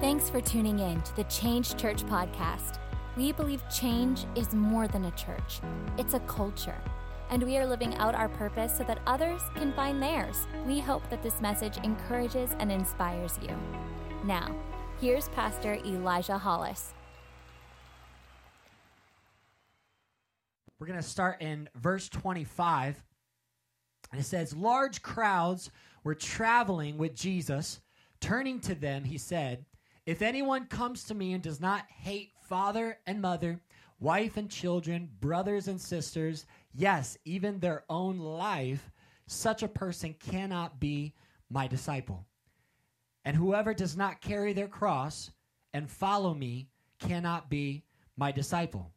Thanks for tuning in to the Change Church podcast. We believe change is more than a church, it's a culture. And we are living out our purpose so that others can find theirs. We hope that this message encourages and inspires you. Now, here's Pastor Elijah Hollis. We're going to start in verse 25. And it says, Large crowds were traveling with Jesus. Turning to them, he said, If anyone comes to me and does not hate father and mother, wife and children, brothers and sisters, yes, even their own life, such a person cannot be my disciple. And whoever does not carry their cross and follow me cannot be my disciple.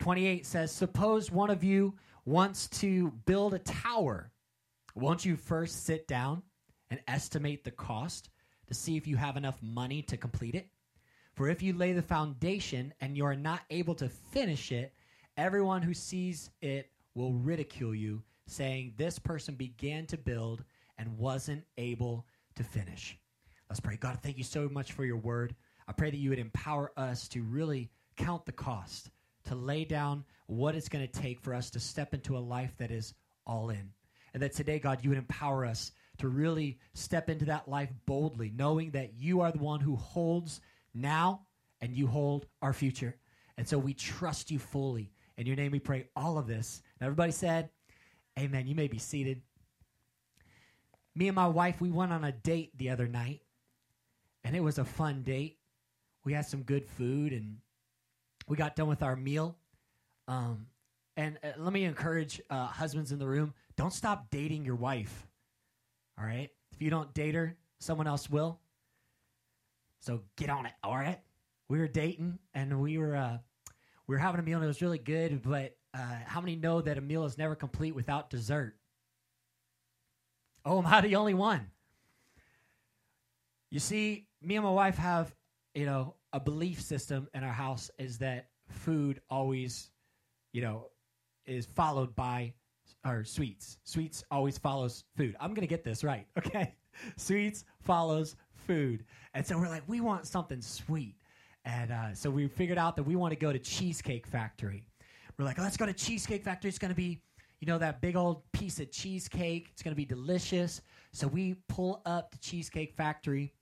28 says, Suppose one of you wants to build a tower. Won't you first sit down and estimate the cost to see if you have enough money to complete it? For if you lay the foundation and you are not able to finish it, everyone who sees it will ridicule you, saying, This person began to build and wasn't able to finish. Let's pray. God, thank you so much for your word. I pray that you would empower us to really count the cost, to lay down what it's going to take for us to step into a life that is all in. And that today, God, you would empower us to really step into that life boldly, knowing that you are the one who holds now and you hold our future. And so we trust you fully. In your name we pray all of this. And everybody said, Amen. You may be seated. Me and my wife, we went on a date the other night, and it was a fun date. We had some good food, and we got done with our meal. Um, and uh, let me encourage uh, husbands in the room don't stop dating your wife. All right? If you don't date her, someone else will. So get on it, all right? We were dating and we were uh, we were having a meal and it was really good, but uh, how many know that a meal is never complete without dessert? Oh, am I the only one? You see, me and my wife have, you know, a belief system in our house is that food always, you know, is followed by or sweets. Sweets always follows food. I'm gonna get this right, okay? sweets follows food, and so we're like, we want something sweet, and uh, so we figured out that we want to go to Cheesecake Factory. We're like, let's go to Cheesecake Factory. It's gonna be, you know, that big old piece of cheesecake. It's gonna be delicious. So we pull up to Cheesecake Factory.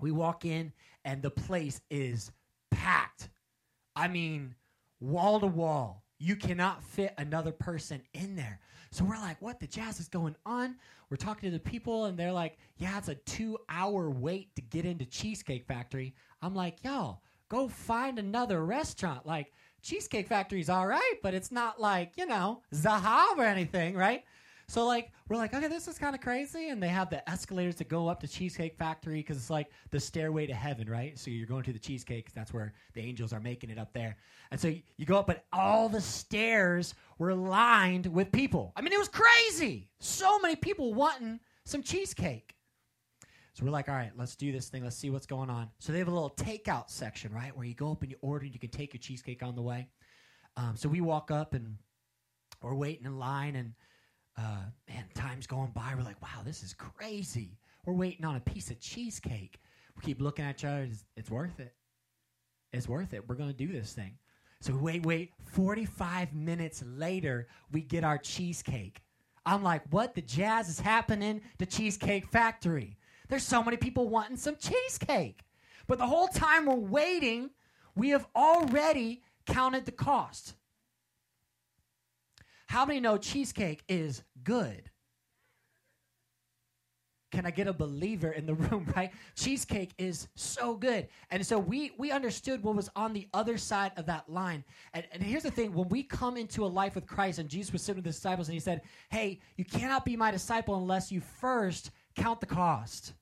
We walk in, and the place is packed. I mean, wall to wall. You cannot fit another person in there. So we're like, what the jazz is going on? We're talking to the people, and they're like, yeah, it's a two hour wait to get into Cheesecake Factory. I'm like, yo, go find another restaurant. Like, Cheesecake Factory's all right, but it's not like, you know, Zahav or anything, right? So like we're like, okay, this is kind of crazy, and they have the escalators that go up to Cheesecake Factory because it's like the stairway to heaven, right? So you're going to the cheesecake. That's where the angels are making it up there, and so you, you go up, but all the stairs were lined with people. I mean, it was crazy. So many people wanting some cheesecake. So we're like, all right, let's do this thing. Let's see what's going on. So they have a little takeout section, right, where you go up and you order, and you can take your cheesecake on the way. Um, so we walk up and we're waiting in line, and uh, man, time's going by. We're like, wow, this is crazy. We're waiting on a piece of cheesecake. We keep looking at each other. It's, it's worth it. It's worth it. We're going to do this thing. So wait, wait. 45 minutes later, we get our cheesecake. I'm like, what the jazz is happening to Cheesecake Factory? There's so many people wanting some cheesecake. But the whole time we're waiting, we have already counted the cost. How many know cheesecake is good? Can I get a believer in the room, right? Cheesecake is so good. And so we we understood what was on the other side of that line. And, and here's the thing when we come into a life with Christ, and Jesus was sitting with the disciples and he said, Hey, you cannot be my disciple unless you first count the cost.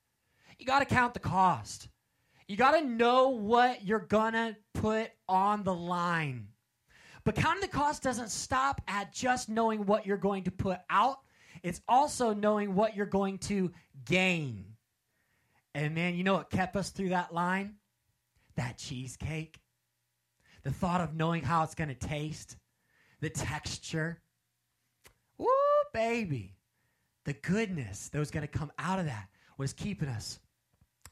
You got to count the cost. You got to know what you're going to put on the line. But counting the cost doesn't stop at just knowing what you're going to put out. It's also knowing what you're going to gain. And man, you know what kept us through that line? That cheesecake. The thought of knowing how it's going to taste, the texture. Woo, baby. The goodness that was going to come out of that was keeping us.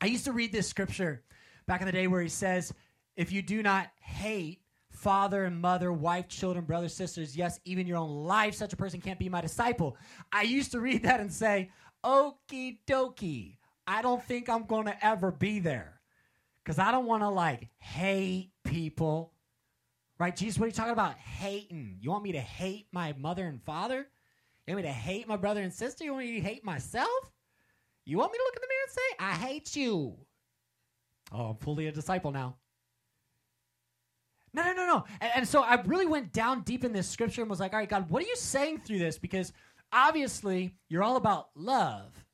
I used to read this scripture back in the day where he says, If you do not hate father and mother, wife, children, brothers, sisters, yes, even your own life, such a person can't be my disciple. I used to read that and say, Okie dokie. I don't think I'm going to ever be there because I don't want to like hate people. Right? Jesus, what are you talking about? Hating. You want me to hate my mother and father? You want me to hate my brother and sister? You want me to hate myself? You want me to look in the mirror and say, I hate you? Oh, I'm fully a disciple now. No, no, no, no. And, and, so I really went down deep in this scripture and was like, all right, God, what are you saying through this? Because obviously you're all about love.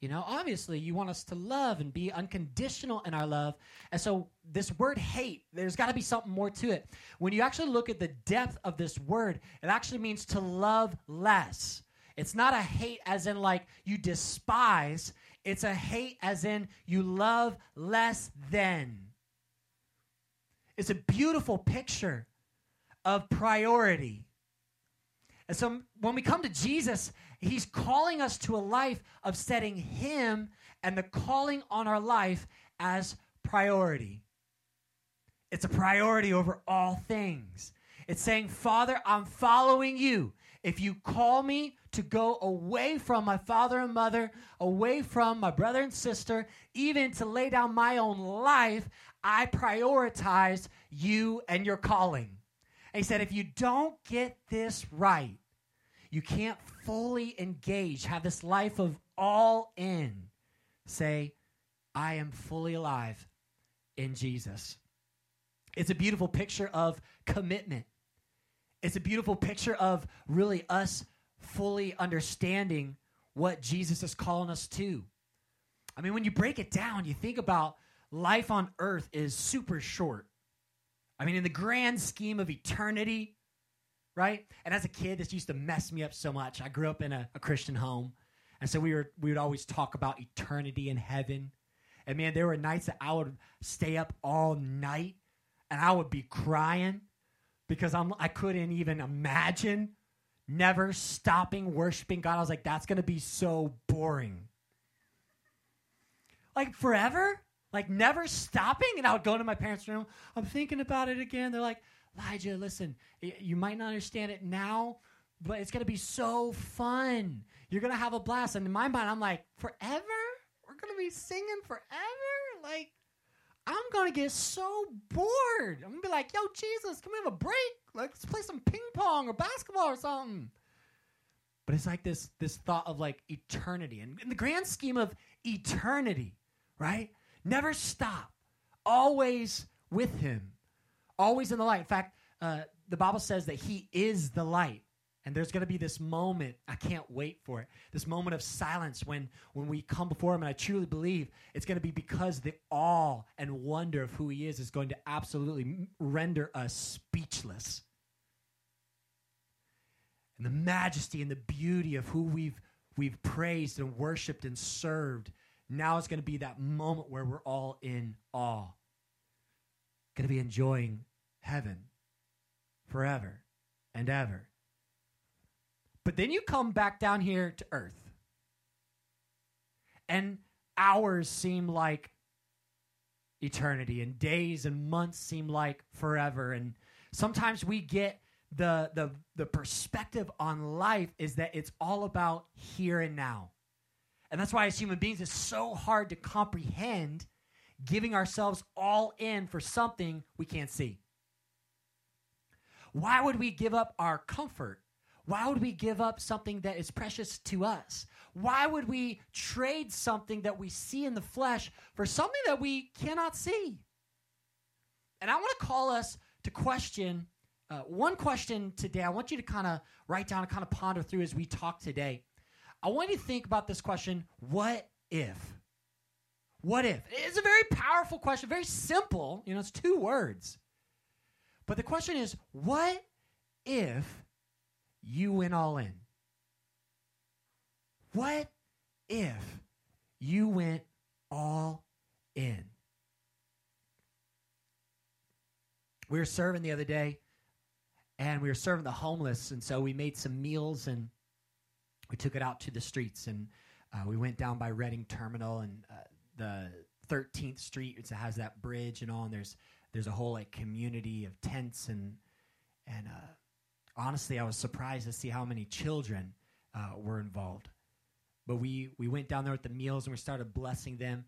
You know, obviously, you want us to love and be unconditional in our love. And so, this word hate, there's got to be something more to it. When you actually look at the depth of this word, it actually means to love less. It's not a hate as in like you despise, it's a hate as in you love less than. It's a beautiful picture of priority. And so when we come to Jesus, he's calling us to a life of setting him and the calling on our life as priority. It's a priority over all things. It's saying, Father, I'm following you. If you call me to go away from my father and mother, away from my brother and sister, even to lay down my own life, I prioritize you and your calling. And he said, if you don't get this right, you can't fully engage, have this life of all in. Say, I am fully alive in Jesus. It's a beautiful picture of commitment. It's a beautiful picture of really us fully understanding what Jesus is calling us to. I mean, when you break it down, you think about life on earth is super short. I mean, in the grand scheme of eternity, right? And as a kid, this used to mess me up so much. I grew up in a, a Christian home, and so we were we would always talk about eternity in heaven. And man, there were nights that I would stay up all night, and I would be crying because I'm I couldn't even imagine never stopping worshiping God. I was like, that's gonna be so boring. Like forever? Like never stopping? And I would go to my parents' room. I'm thinking about it again. They're like, Elijah, listen, you might not understand it now, but it's to be so fun. You're to have a blast. And in my mind, I'm like, forever? We're to be singing forever? Like, I'm to get so bored. I'm to be like, yo, Jesus, can we have a break? Like, let's play some ping pong or basketball or something. But it's like this, this thought of like eternity. And in the grand scheme of eternity, right? Never stop. Always with him always in the light. In fact, uh, the Bible says that He is the light. And there's going to be this moment, I can't wait for it, this moment of silence when, when we come before Him. And I truly believe it's going to be because the awe and wonder of who He is is going to absolutely render us speechless. And the majesty and the beauty of who we've, we've praised and worshiped and served, now is going to be that moment where we're all in awe going to be enjoying heaven forever and ever. But then you come back down here to earth, and hours seem like eternity, and days and months seem like forever. And sometimes we get the, the, the perspective on life is that it's all about here and now. And that's why, as human beings, it's so hard to comprehend giving ourselves all in for something we can't see? Why would we give up our comfort? Why would we give up something that is precious to us? Why would we trade something that we see in the flesh for something that we cannot see? And I want to call us to question uh, one question today. I want you to kind of write down and kind of ponder through as we talk today. I want you to think about this question what if? What if? It's a very powerful question, very simple. You know, it's two words. But the question is, what if you went all in? What if you went all in? We were serving the other day, and we were serving the homeless, and so we made some meals and we took it out to the streets, and uh, we went down by Reading Terminal, and uh, the 13th Street. It has that bridge and all, and there's there's a whole like community of tents and and uh, honestly, I was surprised to see how many children uh, were involved. But we we went down there with the meals and we started blessing them.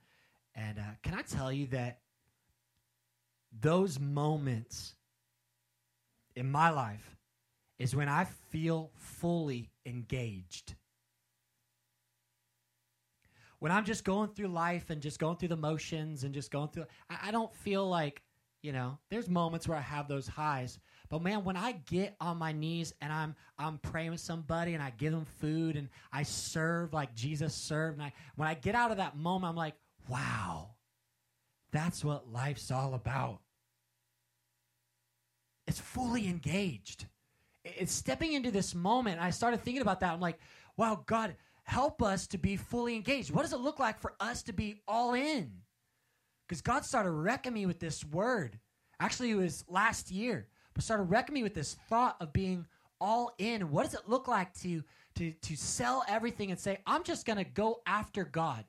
And uh, can I tell you that those moments in my life is when I feel fully engaged. When I'm just going through life and just going through the motions and just going through, I, I don't feel like, you know, there's moments where I have those highs. But man, when I get on my knees and I'm I'm praying with somebody and I give them food and I serve like Jesus served, and I when I get out of that moment, I'm like, wow, that's what life's all about. It's fully engaged. It's stepping into this moment. I started thinking about that. I'm like, wow, God, help us to be fully engaged. What does it look like for us to be all in? Because God started wrecking me with this word. Actually, it was last year, but started wrecking me with this thought of being all in. What does it look like to to to sell everything and say, I'm just gonna go after God.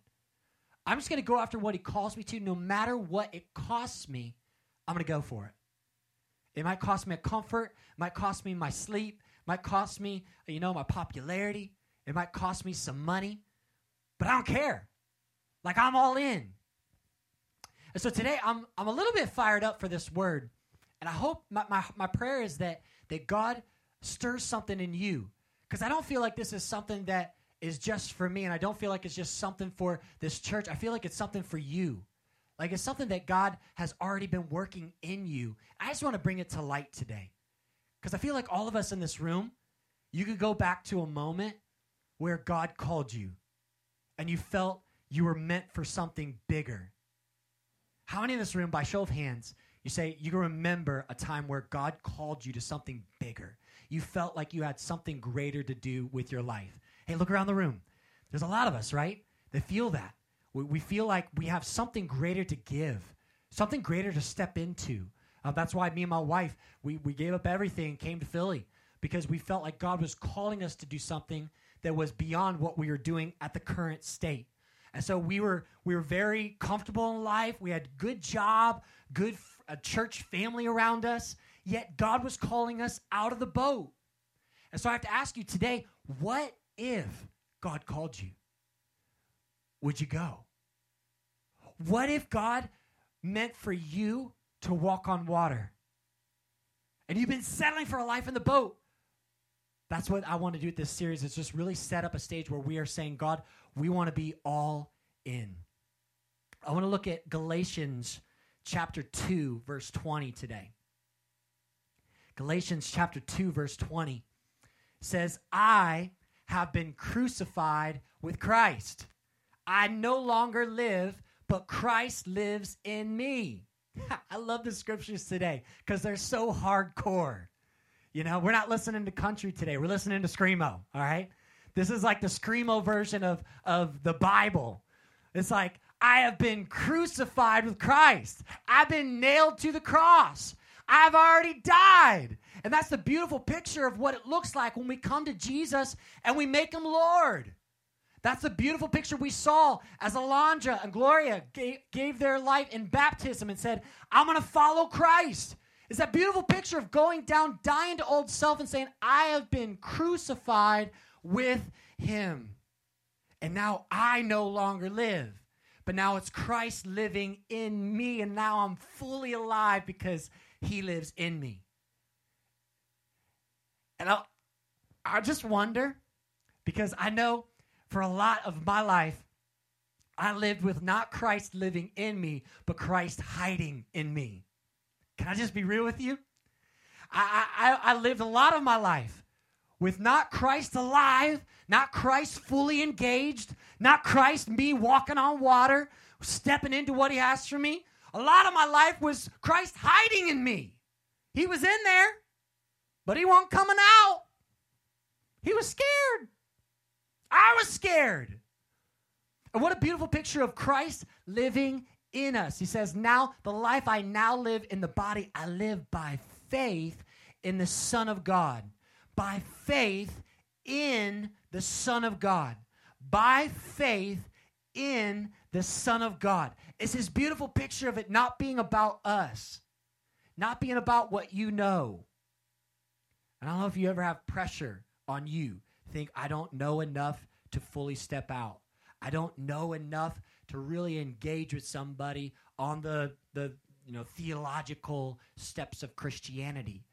I'm just gonna go after what He calls me to, no matter what it costs me. I'm gonna go for it. It might cost me a comfort, might cost me my sleep, might cost me, you know, my popularity, it might cost me some money, but I don't care. Like I'm all in. And so today I'm I'm a little bit fired up for this word. And I hope my, my, my prayer is that that God stirs something in you. Because I don't feel like this is something that is just for me, and I don't feel like it's just something for this church. I feel like it's something for you. Like it's something that God has already been working in you. I just want to bring it to light today. Because I feel like all of us in this room, you could go back to a moment where God called you and you felt you were meant for something bigger. How many in this room, by show of hands, you say you can remember a time where God called you to something bigger? You felt like you had something greater to do with your life. Hey, look around the room. There's a lot of us, right? That feel that. We, we feel like we have something greater to give, something greater to step into. Uh, that's why me and my wife, we, we gave up everything and came to Philly because we felt like God was calling us to do something that was beyond what we were doing at the current state. And so we were we were very comfortable in life. We had good job, good f- a church family around us. Yet God was calling us out of the boat. And so I have to ask you today, what if God called you? Would you go? What if God meant for you to walk on water? And you've been settling for a life in the boat. That's what I want to do with this series is just really set up a stage where we are saying, God, we want to be all in. I want to look at Galatians chapter 2, verse 20 today. Galatians chapter 2, verse 20 says, I have been crucified with Christ. I no longer live, but Christ lives in me. I love the scriptures today because they're so hardcore. You know, we're not listening to country today. We're listening to Screamo, all right? This is like the Screamo version of, of the Bible. It's like, I have been crucified with Christ. I've been nailed to the cross. I've already died. And that's the beautiful picture of what it looks like when we come to Jesus and we make him Lord. That's the beautiful picture we saw as Alondra and Gloria gave, gave their life in baptism and said, I'm going to follow Christ. It's that beautiful picture of going down, dying to old self, and saying, I have been crucified with him. And now I no longer live, but now it's Christ living in me, and now I'm fully alive because he lives in me. And I, I just wonder, because I know for a lot of my life, I lived with not Christ living in me, but Christ hiding in me. Can I just be real with you? I, I, I lived a lot of my life with not Christ alive, not Christ fully engaged, not Christ me walking on water, stepping into what he has for me. A lot of my life was Christ hiding in me. He was in there, but he wasn't coming out. He was scared. I was scared. And what a beautiful picture of Christ living in us. He says, Now the life I now live in the body, I live by faith in the Son of God. By faith in the Son of God. By faith in the Son of God. It's this beautiful picture of it not being about us, not being about what you know. And I don't know if you ever have pressure on you. Think, I don't know enough to fully step out. I don't know enough to really engage with somebody on the, the you know theological steps of Christianity.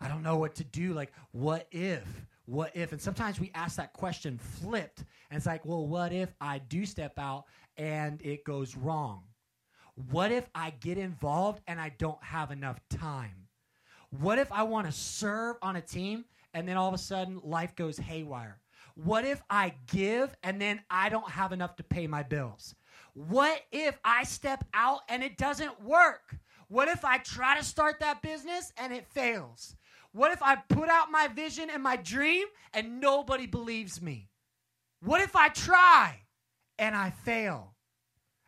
I don't know what to do. Like, what if? What if? And sometimes we ask that question flipped, and it's like, well, what if I do step out and it goes wrong? What if I get involved and I don't have enough time? What if I want to serve on a team and then all of a sudden life goes haywire? What if I give and then I don't have enough to pay my bills? What if I step out and it doesn't work? What if I try to start that business and it fails? What if I put out my vision and my dream and nobody believes me? What if I try and I fail?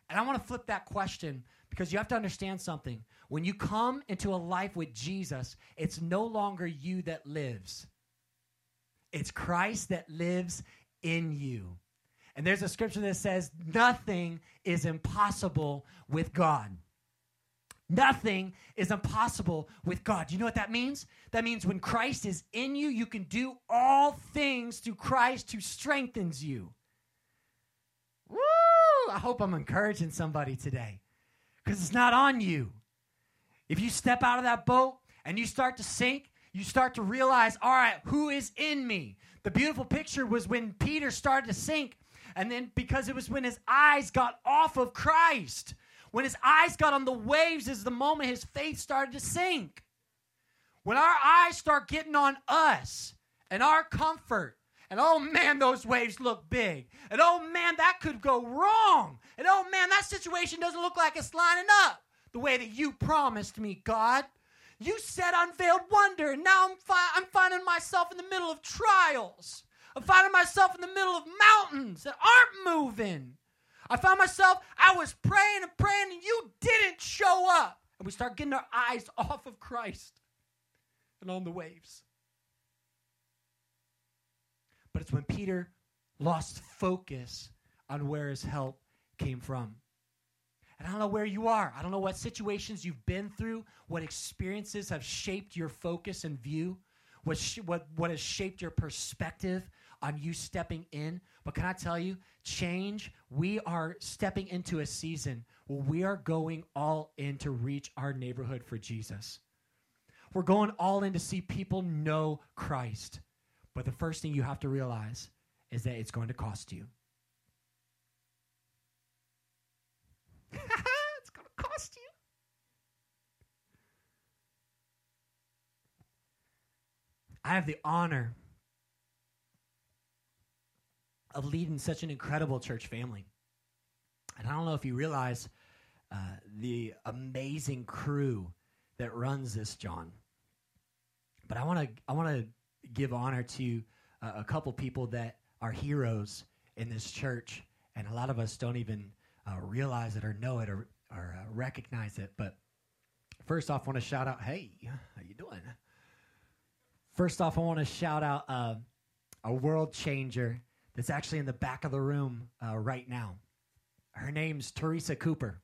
And I want to flip that question because you have to understand something. When you come into a life with Jesus, it's no longer you that lives, it's Christ that lives in you. And there's a scripture that says, Nothing is impossible with God. Nothing is impossible with God. Do you know what that means? That means when Christ is in you, you can do all things through Christ who strengthens you. Woo! I hope I'm encouraging somebody today because it's not on you. If you step out of that boat and you start to sink, you start to realize, all right, who is in me? The beautiful picture was when Peter started to sink, and then because it was when his eyes got off of Christ when his eyes got on the waves is the moment his faith started to sink. When our eyes start getting on us and our comfort, and oh man, those waves look big. And oh man, that could go wrong. And oh man, that situation doesn't look like it's lining up the way that you promised me, God. You said unveiled wonder, and now I'm, fi- I'm finding myself in the middle of trials. I'm finding myself in the middle of mountains that aren't moving. I found myself, I was praying and praying, and you didn't show up. And we start getting our eyes off of Christ and on the waves. But it's when Peter lost focus on where his help came from. And I don't know where you are. I don't know what situations you've been through, what experiences have shaped your focus and view, what, sh- what, what has shaped your perspective on you stepping in. But can I tell you, change, we are stepping into a season where we are going all in to reach our neighborhood for Jesus. We're going all in to see people know Christ. But the first thing you have to realize is that it's going to cost you. it's going to cost you. I have the honor of leading such an incredible church family. And I don't know if you realize uh, the amazing crew that runs this, John. But I want to I want to give honor to uh, a couple people that are heroes in this church, and a lot of us don't even uh, realize it or know it or, or uh, recognize it. But first off, I want to shout out, hey, how you doing? First off, I want to shout out uh, a world changer that's actually in the back of the room uh, right now. Her name's Teresa Cooper.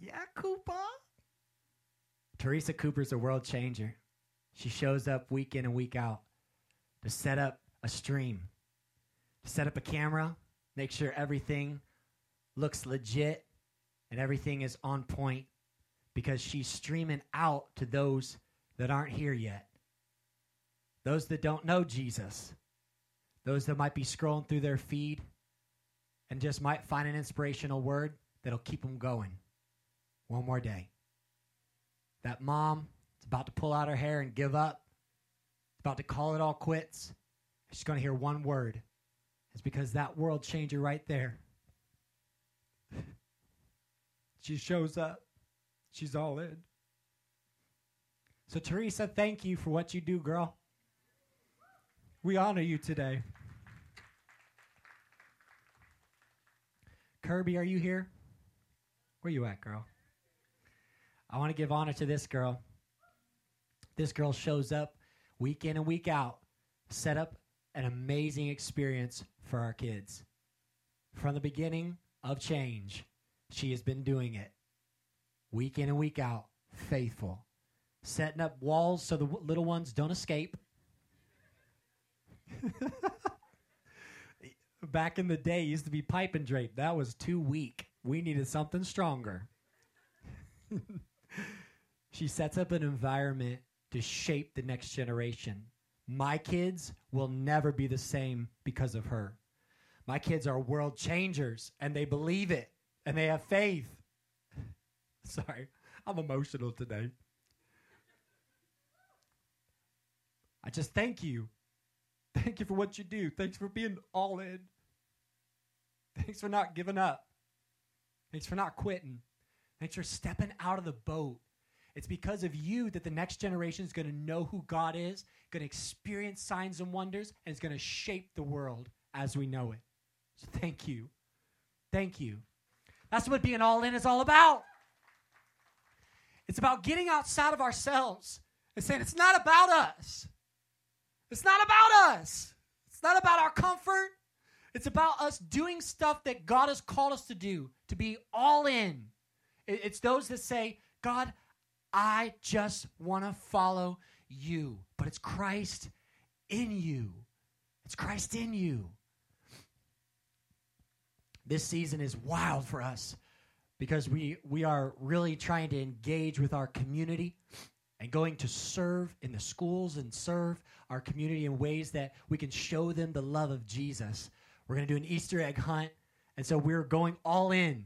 Yeah, Cooper. Teresa Cooper's a world changer. She shows up week in and week out to set up a stream, set up a camera, make sure everything looks legit and everything is on point because she's streaming out to those that aren't here yet those that don't know Jesus, those that might be scrolling through their feed and just might find an inspirational word that'll keep them going one more day. That mom is about to pull out her hair and give up, about to call it all quits. She's going to hear one word. It's because that world changer right there. she shows up. She's all in. So, Teresa, thank you for what you do, girl. We honor you today. Kirby, are you here? Where you at, girl? I want to give honor to this girl. This girl shows up week in and week out, set up an amazing experience for our kids. From the beginning of change, she has been doing it week in and week out, faithful, setting up walls so the little ones don't escape. Back in the day, used to be pipe and drape. That was too weak. We needed something stronger. she sets up an environment to shape the next generation. My kids will never be the same because of her. My kids are world changers and they believe it and they have faith. Sorry, I'm emotional today. I just thank you. Thank you for what you do. Thanks for being all in. Thanks for not giving up. Thanks for not quitting. Thanks for stepping out of the boat. It's because of you that the next generation is going to know who God is, going to experience signs and wonders, and is going to shape the world as we know it. So thank you. Thank you. That's what being all in is all about. It's about getting outside of ourselves and saying, it's not about us. It's not about us. It's not about our comfort. It's about us doing stuff that God has called us to do, to be all in. It's those that say, God, I just want to follow you. But it's Christ in you. It's Christ in you. This season is wild for us because we, we are really trying to engage with our community and going to serve in the schools and serve our community in ways that we can show them the love of Jesus. We're going to do an Easter egg hunt. And so we're going all in.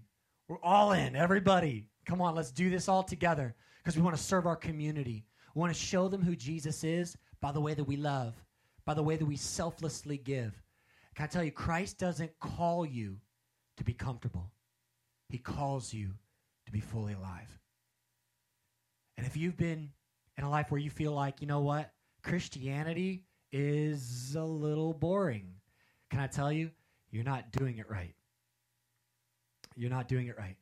We're all in, everybody. Come on, let's do this all together because we want to serve our community. We want to show them who Jesus is by the way that we love, by the way that we selflessly give. Can I tell you, Christ doesn't call you to be comfortable, He calls you to be fully alive. And if you've been in a life where you feel like, you know what, Christianity is a little boring, can I tell you, you're not doing it right. You're not doing it right.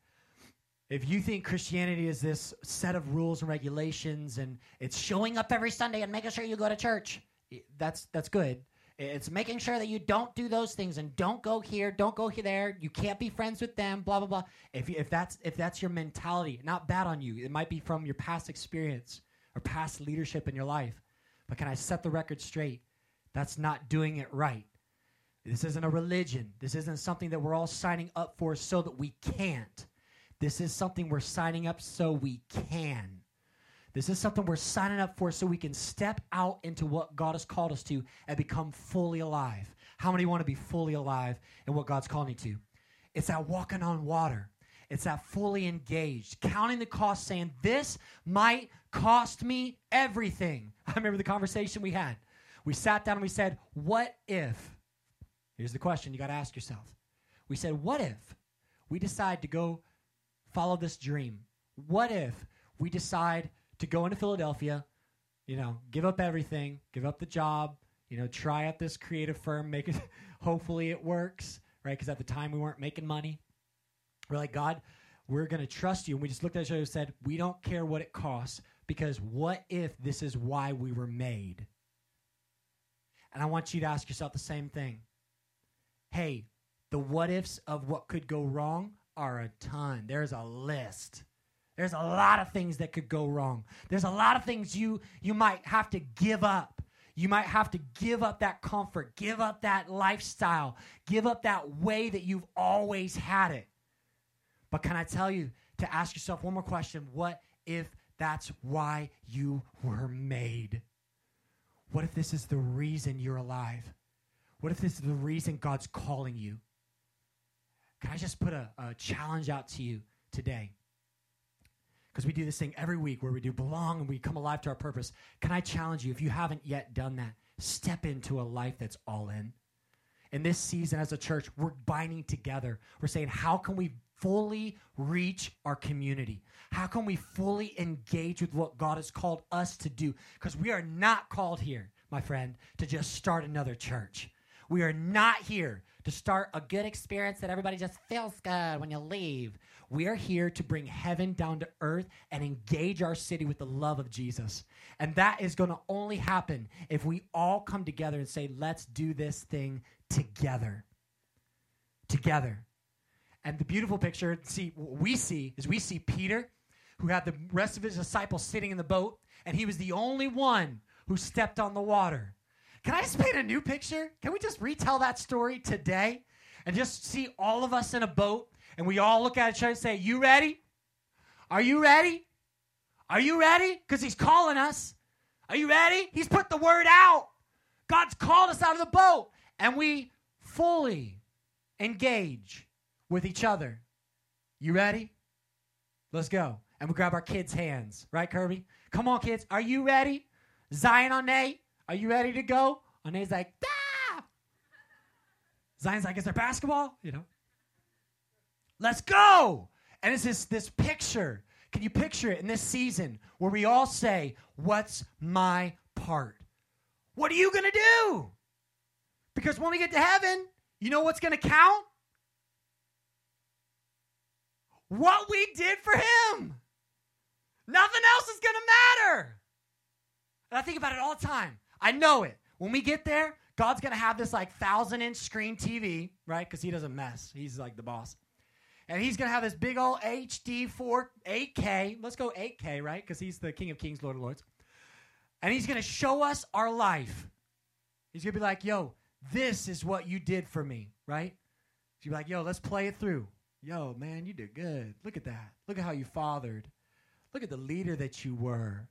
If you think Christianity is this set of rules and regulations and it's showing up every Sunday and making sure you go to church, that's that's good. It's making sure that you don't do those things and don't go here, don't go there. You can't be friends with them, blah blah blah. If if that's if that's your mentality, not bad on you. It might be from your past experience or past leadership in your life. But can I set the record straight? That's not doing it right. This isn't a religion. This isn't something that we're all signing up for so that we can't. This is something we're signing up so we can. This is something we're signing up for so we can step out into what God has called us to and become fully alive. How many want to be fully alive in what God's calling you to? It's that walking on water. It's that fully engaged, counting the cost, saying, This might cost me everything. I remember the conversation we had. We sat down and we said, What if? Here's the question you got to ask yourself. We said, What if we decide to go follow this dream? What if we decide to go into Philadelphia, you know, give up everything, give up the job, you know, try out this creative firm, make it, hopefully it works, right? Because at the time we weren't making money. We're like, God, we're going to trust you. And we just looked at each other and said, we don't care what it costs because what if this is why we were made? And I want you to ask yourself the same thing hey, the what ifs of what could go wrong are a ton. There's a list. There's a lot of things that could go wrong. There's a lot of things you you might have to give up. You might have to give up that comfort, give up that lifestyle, give up that way that you've always had it. But can I tell you to ask yourself one more question? What if that's why you were made? What if this is the reason you're alive? What if this is the reason God's calling you? Can I just put a, a challenge out to you today? Because we do this thing every week where we do belong and we come alive to our purpose. Can I challenge you, if you haven't yet done that, step into a life that's all in. In this season as a church, we're binding together. We're saying, how can we fully reach our community? How can we fully engage with what God has called us to do? Because we are not called here, my friend, to just start another church. We are not here to start a good experience that everybody just feels good when you leave. We are here to bring heaven down to earth and engage our city with the love of Jesus. And that is going to only happen if we all come together and say, let's do this thing together. Together. And the beautiful picture, see, what we see is we see Peter, who had the rest of his disciples sitting in the boat, and he was the only one who stepped on the water. Can I just paint a new picture? Can we just retell that story today and just see all of us in a boat and we all look at each other and say, You ready? Are you ready? Are you ready? Because he's calling us. Are you ready? He's put the word out. God's called us out of the boat and we fully engage with each other. You ready? Let's go. And we grab our kids' hands, right, Kirby? Come on, kids. Are you ready? Zion on Nate, are you ready to go? On Nate's like, ah! Zion's like, is there basketball? You know? Let's go. And it's this, this picture. Can you picture it in this season where we all say, What's my part? What are you going to do? Because when we get to heaven, you know what's going to count? What we did for him. Nothing else is going to matter. And I think about it all the time. I know it. When we get there, God's going to have this like thousand inch screen TV, right? Because he doesn't mess. He's like the boss. And he's going to have this big old HD 4 8K. Let's go 8K, right? Because he's the King of Kings, Lord of Lords. And he's going to show us our life. He's going to be like, yo, this is what you did for me, right? She'd be like, yo, let's play it through. Yo, man, you did good. Look at that. Look at how you fathered. Look at the leader that you were.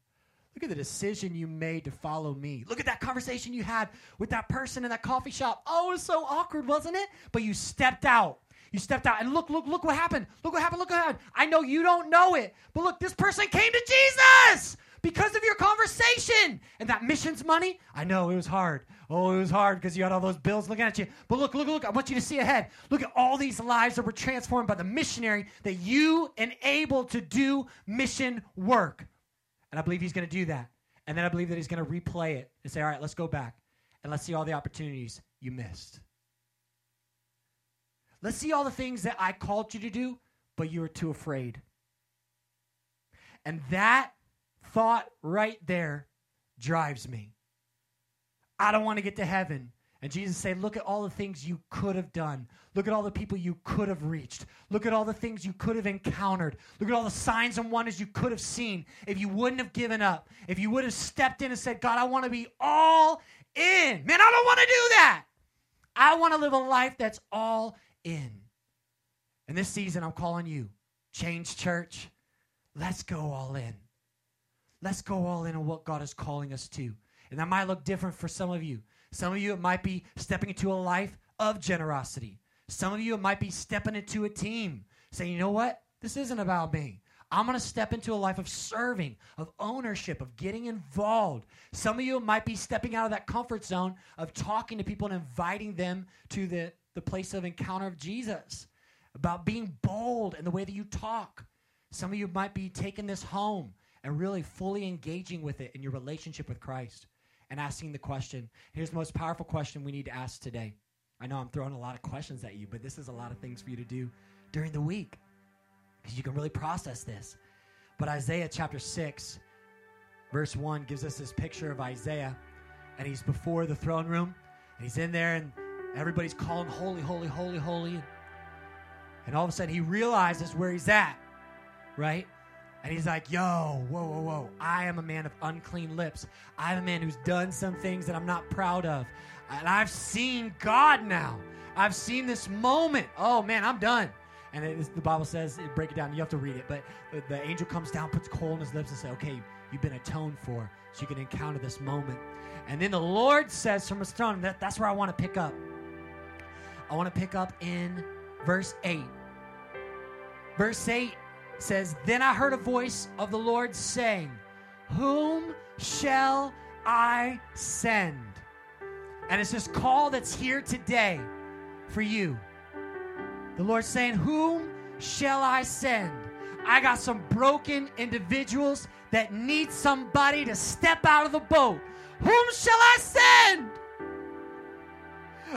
Look at the decision you made to follow me. Look at that conversation you had with that person in that coffee shop. Oh, it was so awkward, wasn't it? But you stepped out. You stepped out and look, look, look what happened. Look what happened. Look what happened. I know you don't know it, but look, this person came to Jesus because of your conversation. And that missions money, I know it was hard. Oh, it was hard because you had all those bills looking at you. But look, look, look, I want you to see ahead. Look at all these lives that were transformed by the missionary that you enabled to do mission work. And I believe he's going to do that. And then I believe that he's going to replay it and say, all right, let's go back and let's see all the opportunities you missed. Let's see all the things that I called you to do, but you were too afraid. And that thought right there drives me. I don't want to get to heaven. And Jesus said, Look at all the things you could have done. Look at all the people you could have reached. Look at all the things you could have encountered. Look at all the signs and wonders you could have seen if you wouldn't have given up. If you would have stepped in and said, God, I want to be all in. Man, I don't want to do that. I want to live a life that's all in. And this season, I'm calling you, Change Church, let's go all in. Let's go all in on what God is calling us to. And that might look different for some of you. Some of you, it might be stepping into a life of generosity. Some of you, it might be stepping into a team, saying, you know what? This isn't about me. I'm going to step into a life of serving, of ownership, of getting involved. Some of you might be stepping out of that comfort zone of talking to people and inviting them to the, the place of encounter of Jesus, about being bold in the way that you talk. Some of you might be taking this home and really fully engaging with it in your relationship with Christ and asking the question. Here's the most powerful question we need to ask today. I know I'm throwing a lot of questions at you, but this is a lot of things for you to do during the week because you can really process this. But Isaiah chapter 6, verse 1 gives us this picture of Isaiah, and he's before the throne room, and he's in there, and everybody's calling, Holy, holy, holy, holy. And all of a sudden, he realizes where he's at, right? And he's like, yo, whoa, whoa, whoa. I am a man of unclean lips. I'm a man who's done some things that I'm not proud of. And I've seen God now. I've seen this moment. Oh, man, I'm done. And the Bible says, break it down. You have to read it. But the, angel comes down, puts coal in his lips, and says, okay, you've been atoned for. So you can encounter this moment. And then the Lord says from his throne, that, that's where I want to pick up. I want to pick up in verse 8. Verse 8 says, Then I heard a voice of the Lord saying, Whom shall I send? And it's this call that's here today for you. The Lord's saying, Whom shall I send? I got some broken individuals that need somebody to step out of the boat. Whom shall I send?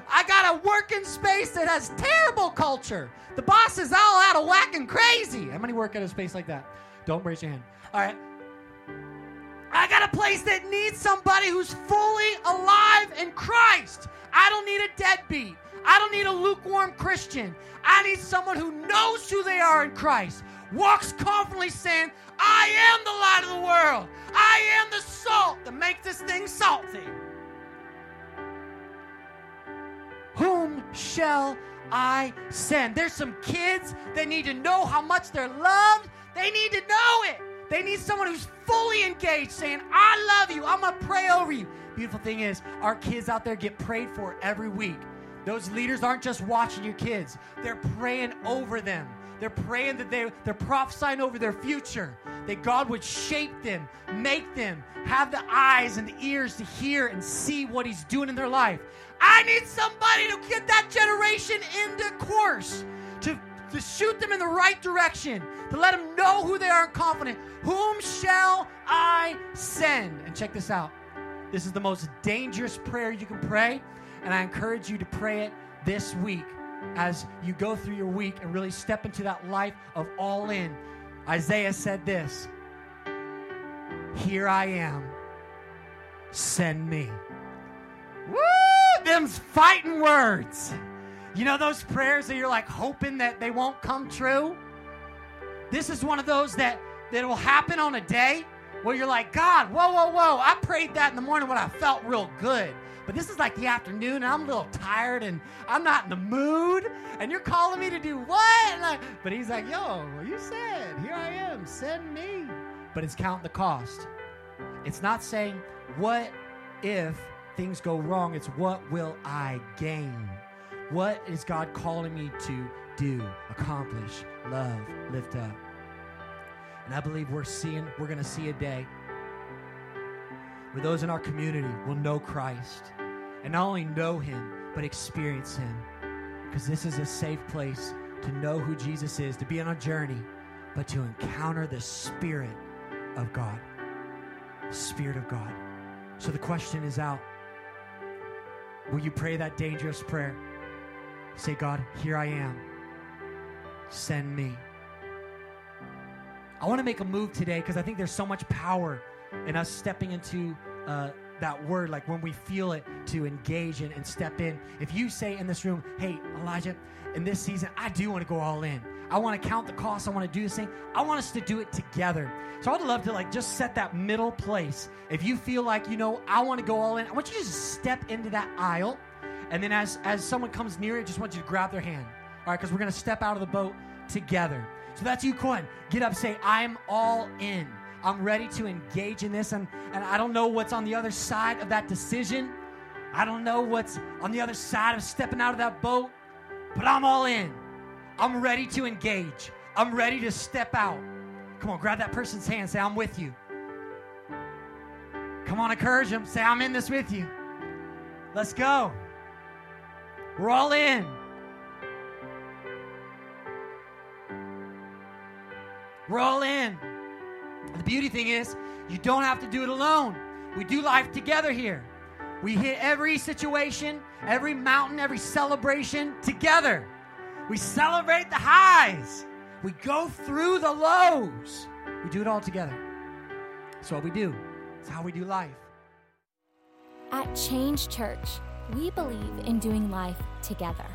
I got a working space that has terrible culture. The boss is all out of whack and crazy. How many work at a space like that? Don't raise your hand. All right. I got a place that needs somebody who's fully alive in Christ. I don't need a deadbeat. I don't need a lukewarm Christian. I need someone who knows who they are in Christ, walks confidently saying, I am the light of the world. I am the salt that makes this thing salty. Shall I send? There's some kids that need to know how much they're loved. They need to know it. They need someone who's fully engaged, saying, I love you. I'm going to pray over you. Beautiful thing is, our kids out there get prayed for every week. Those leaders aren't just watching your kids, they're praying over them. They're praying that they, they're prophesying over their future, that God would shape them, make them, have the eyes and the ears to hear and see what He's doing in their life. I need somebody to get that generation into course, to, to shoot them in the right direction, to let them know who they are and confident. Whom shall I send? And check this out. This is the most dangerous prayer you can pray, and I encourage you to pray it this week as you go through your week and really step into that life of all in. Isaiah said this Here I am, send me. Woo! Them's fighting words. You know those prayers that you're like hoping that they won't come true? This is one of those that, that will happen on a day where you're like, God, whoa, whoa, whoa. I prayed that in the morning when I felt real good. But this is like the afternoon, and I'm a little tired, and I'm not in the mood. And you're calling me to do what? I, but he's like, Yo, you said, here I am, send me. But it's counting the cost. It's not saying, What if things go wrong? It's what will I gain? What is God calling me to do, accomplish, love, lift up? And I believe we're seeing, we're going to see a day where those in our community will know Christ and not only know him, but experience him. Because this is a safe place to know who Jesus is, to be on a journey, but to encounter the Spirit of God. Spirit of God. So the question is out. Will you pray that dangerous prayer? Say, God, here I am. Send me. I want to make a move today because I think there's so much power in us stepping into uh, that word, like when we feel it, to engage and, and step in. If you say in this room, hey, Elijah, in this season, I do want to go all in. I want to count the cost. I want to do this thing. I want us to do it together. So I'd love to like just set that middle place. If you feel like, you know, I want to go all in, I want you to just step into that aisle. And then as as someone comes near it, just want you to grab their hand. All right, because we're gonna step out of the boat together. So that's you, Cohen. Get up, say, I'm all in. I'm ready to engage in this. And, and I don't know what's on the other side of that decision. I don't know what's on the other side of stepping out of that boat, but I'm all in. I'm ready to engage. I'm ready to step out. Come on, grab that person's hand. Say, I'm with you. Come on, encourage them. Say, I'm in this with you. Let's go. We're all in. We're all in. The beauty thing is, you don't have to do it alone. We do life together here. We hit every situation, every mountain, every celebration together. We celebrate the highs. We go through the lows. We do it all together. That's what we do. It's how we do life. At Change Church, we believe in doing life together.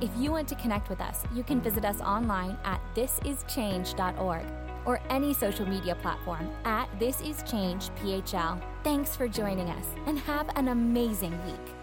If you want to connect with us, you can visit us online at thisischange.org or any social media platform at This Is Change PHL. Thanks for joining us and have an amazing week.